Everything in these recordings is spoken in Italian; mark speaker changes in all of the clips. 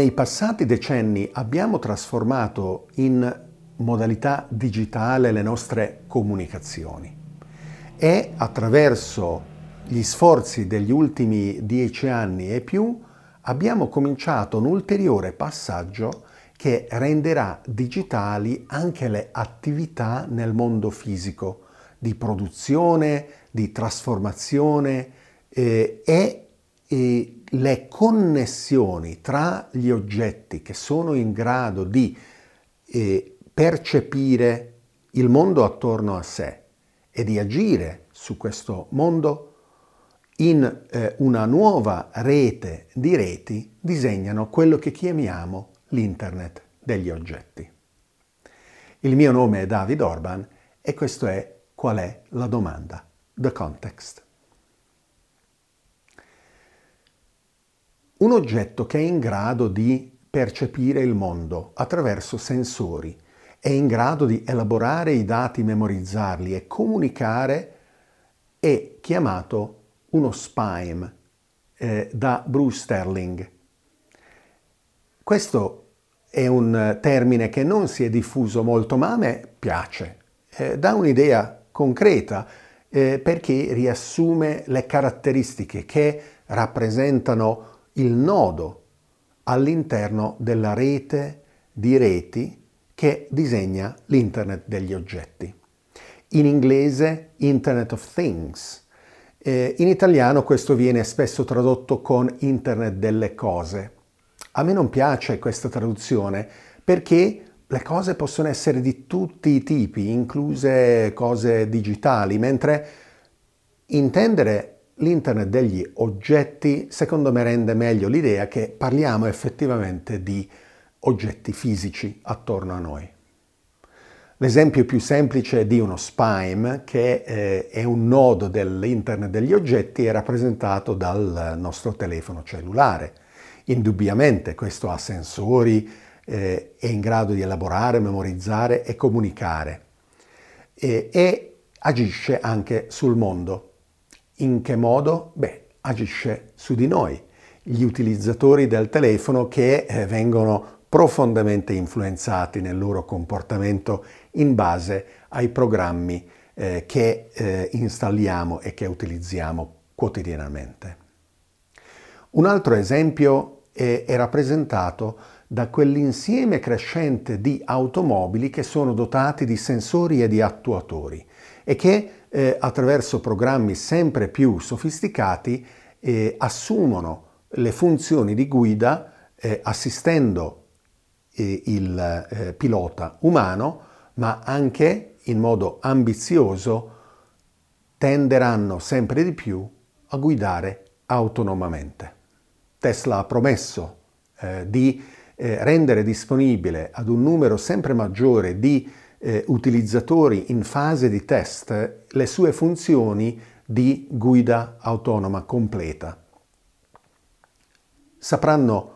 Speaker 1: Nei passati decenni abbiamo trasformato in modalità digitale le nostre comunicazioni. E attraverso gli sforzi degli ultimi dieci anni e più abbiamo cominciato un ulteriore passaggio che renderà digitali anche le attività nel mondo fisico di produzione, di trasformazione eh, e, e le connessioni tra gli oggetti che sono in grado di eh, percepire il mondo attorno a sé e di agire su questo mondo in eh, una nuova rete di reti disegnano quello che chiamiamo l'internet degli oggetti. Il mio nome è David Orban e questo è qual è la domanda, the context. Un oggetto che è in grado di percepire il mondo attraverso sensori, è in grado di elaborare i dati, memorizzarli e comunicare, è chiamato uno SPIME eh, da Bruce Sterling. Questo è un termine che non si è diffuso molto, ma a me piace. Eh, dà un'idea concreta eh, perché riassume le caratteristiche che rappresentano il nodo all'interno della rete di reti che disegna l'Internet degli oggetti. In inglese Internet of Things. Eh, in italiano questo viene spesso tradotto con Internet delle cose. A me non piace questa traduzione perché le cose possono essere di tutti i tipi, incluse cose digitali, mentre intendere l'internet degli oggetti secondo me rende meglio l'idea che parliamo effettivamente di oggetti fisici attorno a noi. L'esempio più semplice di uno SPIME, che eh, è un nodo dell'internet degli oggetti, è rappresentato dal nostro telefono cellulare. Indubbiamente questo ha sensori, eh, è in grado di elaborare, memorizzare e comunicare e, e agisce anche sul mondo in che modo? Beh, agisce su di noi, gli utilizzatori del telefono che eh, vengono profondamente influenzati nel loro comportamento in base ai programmi eh, che eh, installiamo e che utilizziamo quotidianamente. Un altro esempio è, è rappresentato da quell'insieme crescente di automobili che sono dotati di sensori e di attuatori e che eh, attraverso programmi sempre più sofisticati eh, assumono le funzioni di guida eh, assistendo eh, il eh, pilota umano, ma anche in modo ambizioso tenderanno sempre di più a guidare autonomamente. Tesla ha promesso eh, di rendere disponibile ad un numero sempre maggiore di eh, utilizzatori in fase di test le sue funzioni di guida autonoma completa. Sapranno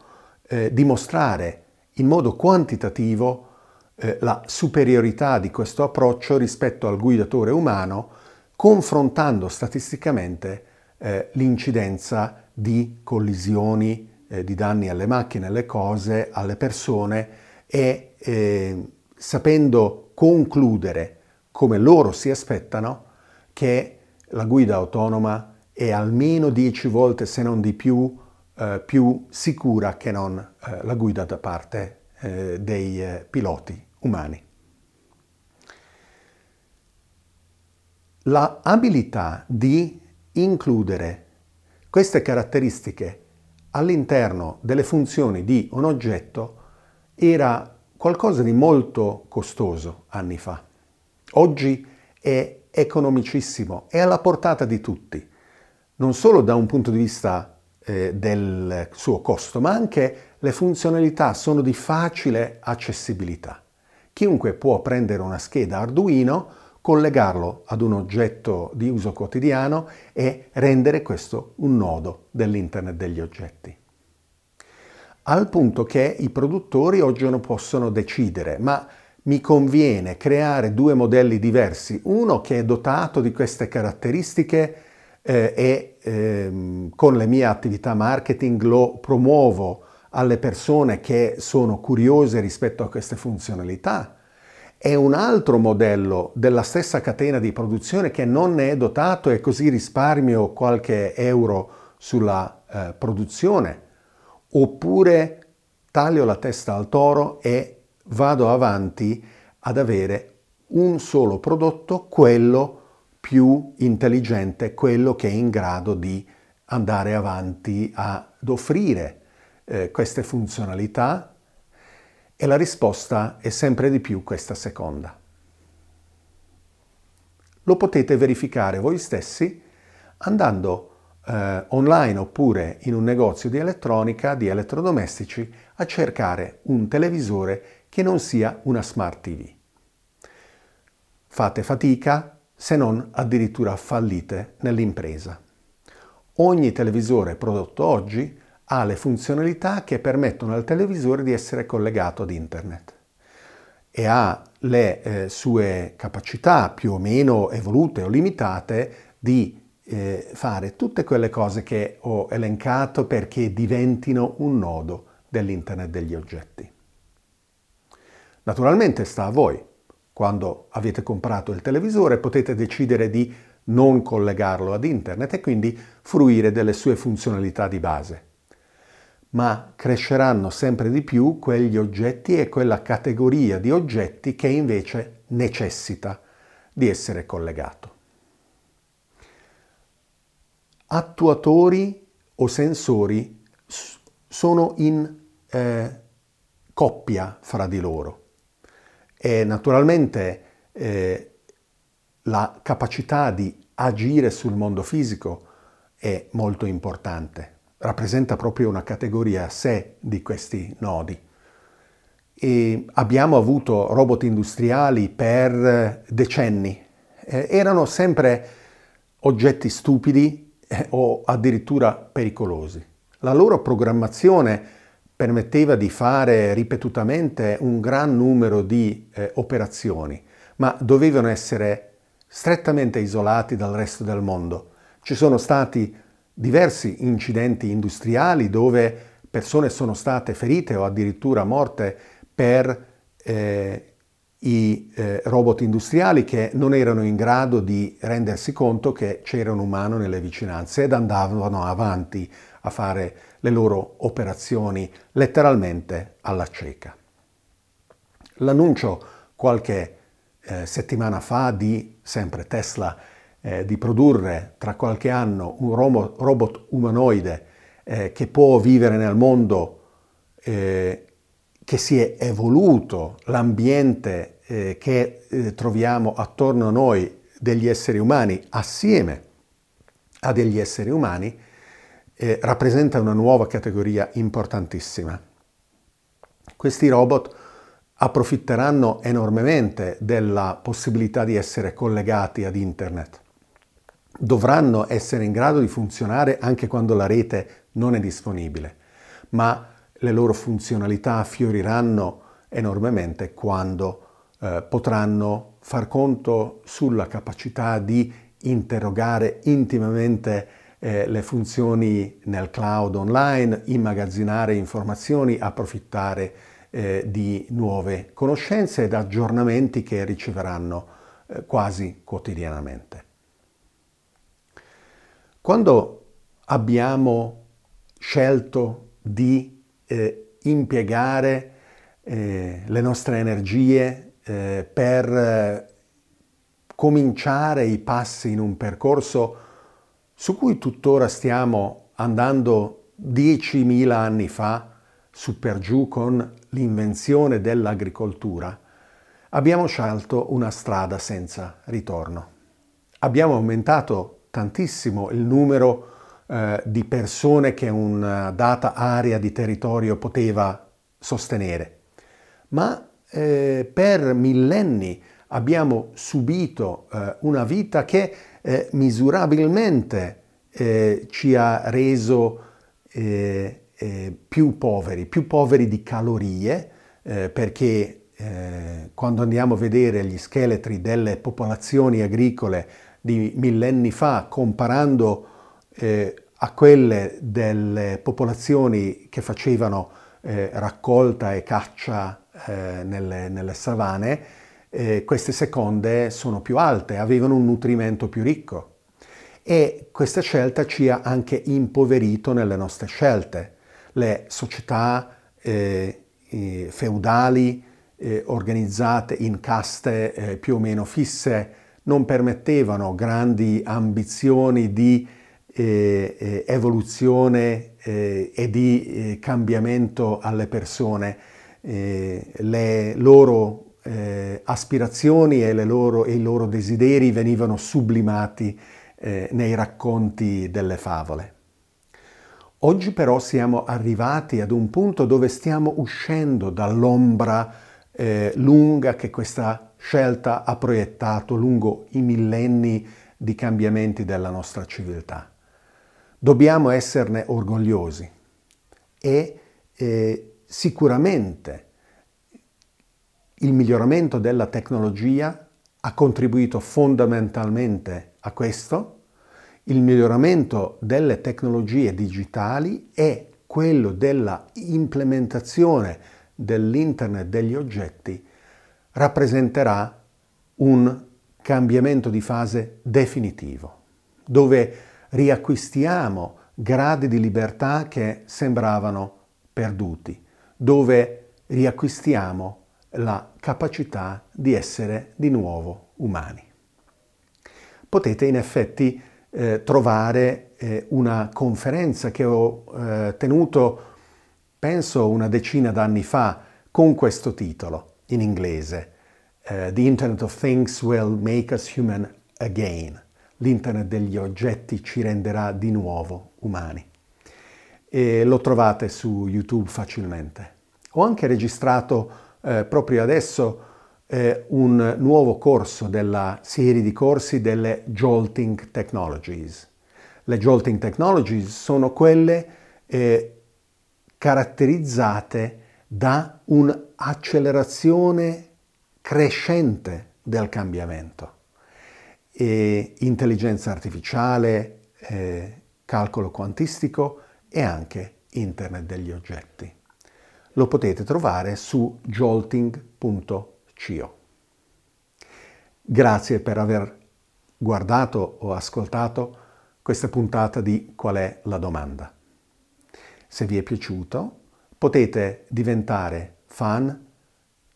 Speaker 1: eh, dimostrare in modo quantitativo eh, la superiorità di questo approccio rispetto al guidatore umano, confrontando statisticamente eh, l'incidenza di collisioni, eh, di danni alle macchine, alle cose, alle persone e eh, sapendo concludere, come loro si aspettano, che la guida autonoma è almeno 10 volte, se non di più, eh, più sicura che non eh, la guida da parte eh, dei eh, piloti umani. La abilità di includere queste caratteristiche all'interno delle funzioni di un oggetto era qualcosa di molto costoso anni fa. Oggi è economicissimo, è alla portata di tutti, non solo da un punto di vista eh, del suo costo, ma anche le funzionalità sono di facile accessibilità. Chiunque può prendere una scheda Arduino, collegarlo ad un oggetto di uso quotidiano e rendere questo un nodo dell'Internet degli oggetti al punto che i produttori oggi non possono decidere, ma mi conviene creare due modelli diversi, uno che è dotato di queste caratteristiche eh, e ehm, con le mie attività marketing lo promuovo alle persone che sono curiose rispetto a queste funzionalità. È un altro modello della stessa catena di produzione che non ne è dotato e così risparmio qualche euro sulla eh, produzione. Oppure taglio la testa al toro e vado avanti ad avere un solo prodotto, quello più intelligente, quello che è in grado di andare avanti ad offrire eh, queste funzionalità e la risposta è sempre di più questa seconda. Lo potete verificare voi stessi andando eh, online oppure in un negozio di elettronica, di elettrodomestici, a cercare un televisore che non sia una smart TV. Fate fatica, se non addirittura fallite nell'impresa. Ogni televisore prodotto oggi ha le funzionalità che permettono al televisore di essere collegato ad internet e ha le eh, sue capacità più o meno evolute o limitate di eh, fare tutte quelle cose che ho elencato perché diventino un nodo dell'internet degli oggetti. Naturalmente sta a voi. Quando avete comprato il televisore potete decidere di non collegarlo ad internet e quindi fruire delle sue funzionalità di base. Ma cresceranno sempre di più quegli oggetti e quella categoria di oggetti che invece necessita di essere collegato. Attuatori o sensori sono in eh, coppia fra di loro. E naturalmente eh, la capacità di agire sul mondo fisico è molto importante, rappresenta proprio una categoria a sé di questi nodi. E abbiamo avuto robot industriali per decenni, eh, erano sempre oggetti stupidi o addirittura pericolosi. La loro programmazione permetteva di fare ripetutamente un gran numero di eh, operazioni, ma dovevano essere strettamente isolati dal resto del mondo. Ci sono stati diversi incidenti industriali dove persone sono state ferite o addirittura morte per eh, i eh, robot industriali che non erano in grado di rendersi conto che c'era un umano nelle vicinanze ed andavano avanti a fare le loro operazioni letteralmente alla cieca. L'annuncio qualche eh, settimana fa di sempre Tesla eh, di produrre tra qualche anno un robot, robot umanoide eh, che può vivere nel mondo eh, che si è evoluto, l'ambiente eh, che eh, troviamo attorno a noi degli esseri umani assieme a degli esseri umani, rappresenta una nuova categoria importantissima. Questi robot approfitteranno enormemente della possibilità di essere collegati ad internet. Dovranno essere in grado di funzionare anche quando la rete non è disponibile, ma le loro funzionalità fioriranno enormemente quando eh, potranno far conto sulla capacità di interrogare intimamente eh, le funzioni nel cloud online, immagazzinare informazioni, approfittare eh, di nuove conoscenze ed aggiornamenti che riceveranno eh, quasi quotidianamente. Quando abbiamo scelto di eh, impiegare eh, le nostre energie eh, per eh, cominciare i passi in un percorso su cui tuttora stiamo andando 10.000 anni fa, su per giù con l'invenzione dell'agricoltura, abbiamo scelto una strada senza ritorno. Abbiamo aumentato tantissimo il numero eh, di persone che una data area di territorio poteva sostenere, ma eh, per millenni abbiamo subito eh, una vita che eh, misurabilmente eh, ci ha reso eh, eh, più poveri, più poveri di calorie, perché quando andiamo a vedere gli scheletri delle popolazioni agricole di millenni fa, comparando a quelle delle popolazioni che facevano raccolta e caccia eh, nelle, nelle, savane, eh, queste seconde sono più alte, avevano un nutrimento più ricco. E questa scelta ci ha anche impoverito nelle nostre scelte. Le società eh, feudali eh, organizzate in caste eh, più o meno fisse non permettevano grandi ambizioni di eh, evoluzione e di cambiamento alle persone. Le loro aspirazioni e, loro, e, i loro desideri venivano sublimati nei racconti delle favole. Oggi però siamo arrivati ad un punto dove stiamo uscendo dall'ombra eh, lunga che questa scelta ha proiettato lungo i millenni di cambiamenti della nostra civiltà. Dobbiamo esserne orgogliosi e eh, sicuramente il miglioramento della tecnologia ha contribuito fondamentalmente a questo. Il miglioramento delle tecnologie digitali e quello della implementazione dell'Internet degli oggetti rappresenterà un cambiamento di fase definitivo, dove riacquistiamo gradi di libertà che sembravano perduti, dove riacquistiamo la capacità di essere di nuovo umani. Potete in effetti eh, trovare eh, una conferenza che ho eh, tenuto, penso, una decina d'anni fa con questo titolo in inglese. Uh, The Internet of Things will make us human again. L'internet degli oggetti ci renderà di nuovo umani. E lo trovate su YouTube facilmente. Ho anche registrato eh, proprio adesso eh, un nuovo corso della serie di corsi delle Jolting Technologies. Le Jolting Technologies sono quelle eh, caratterizzate da un'accelerazione crescente del cambiamento. E intelligenza artificiale, eh, calcolo quantistico e anche Internet degli oggetti. Lo potete trovare su jolting.com CIO. Grazie per aver guardato o ascoltato questa puntata di Qual è la domanda. Se vi è piaciuto, potete diventare fan,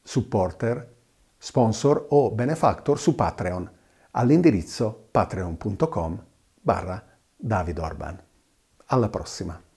Speaker 1: supporter, sponsor o benefactor su Patreon all'indirizzo patreon.com barra David Orban. Alla prossima!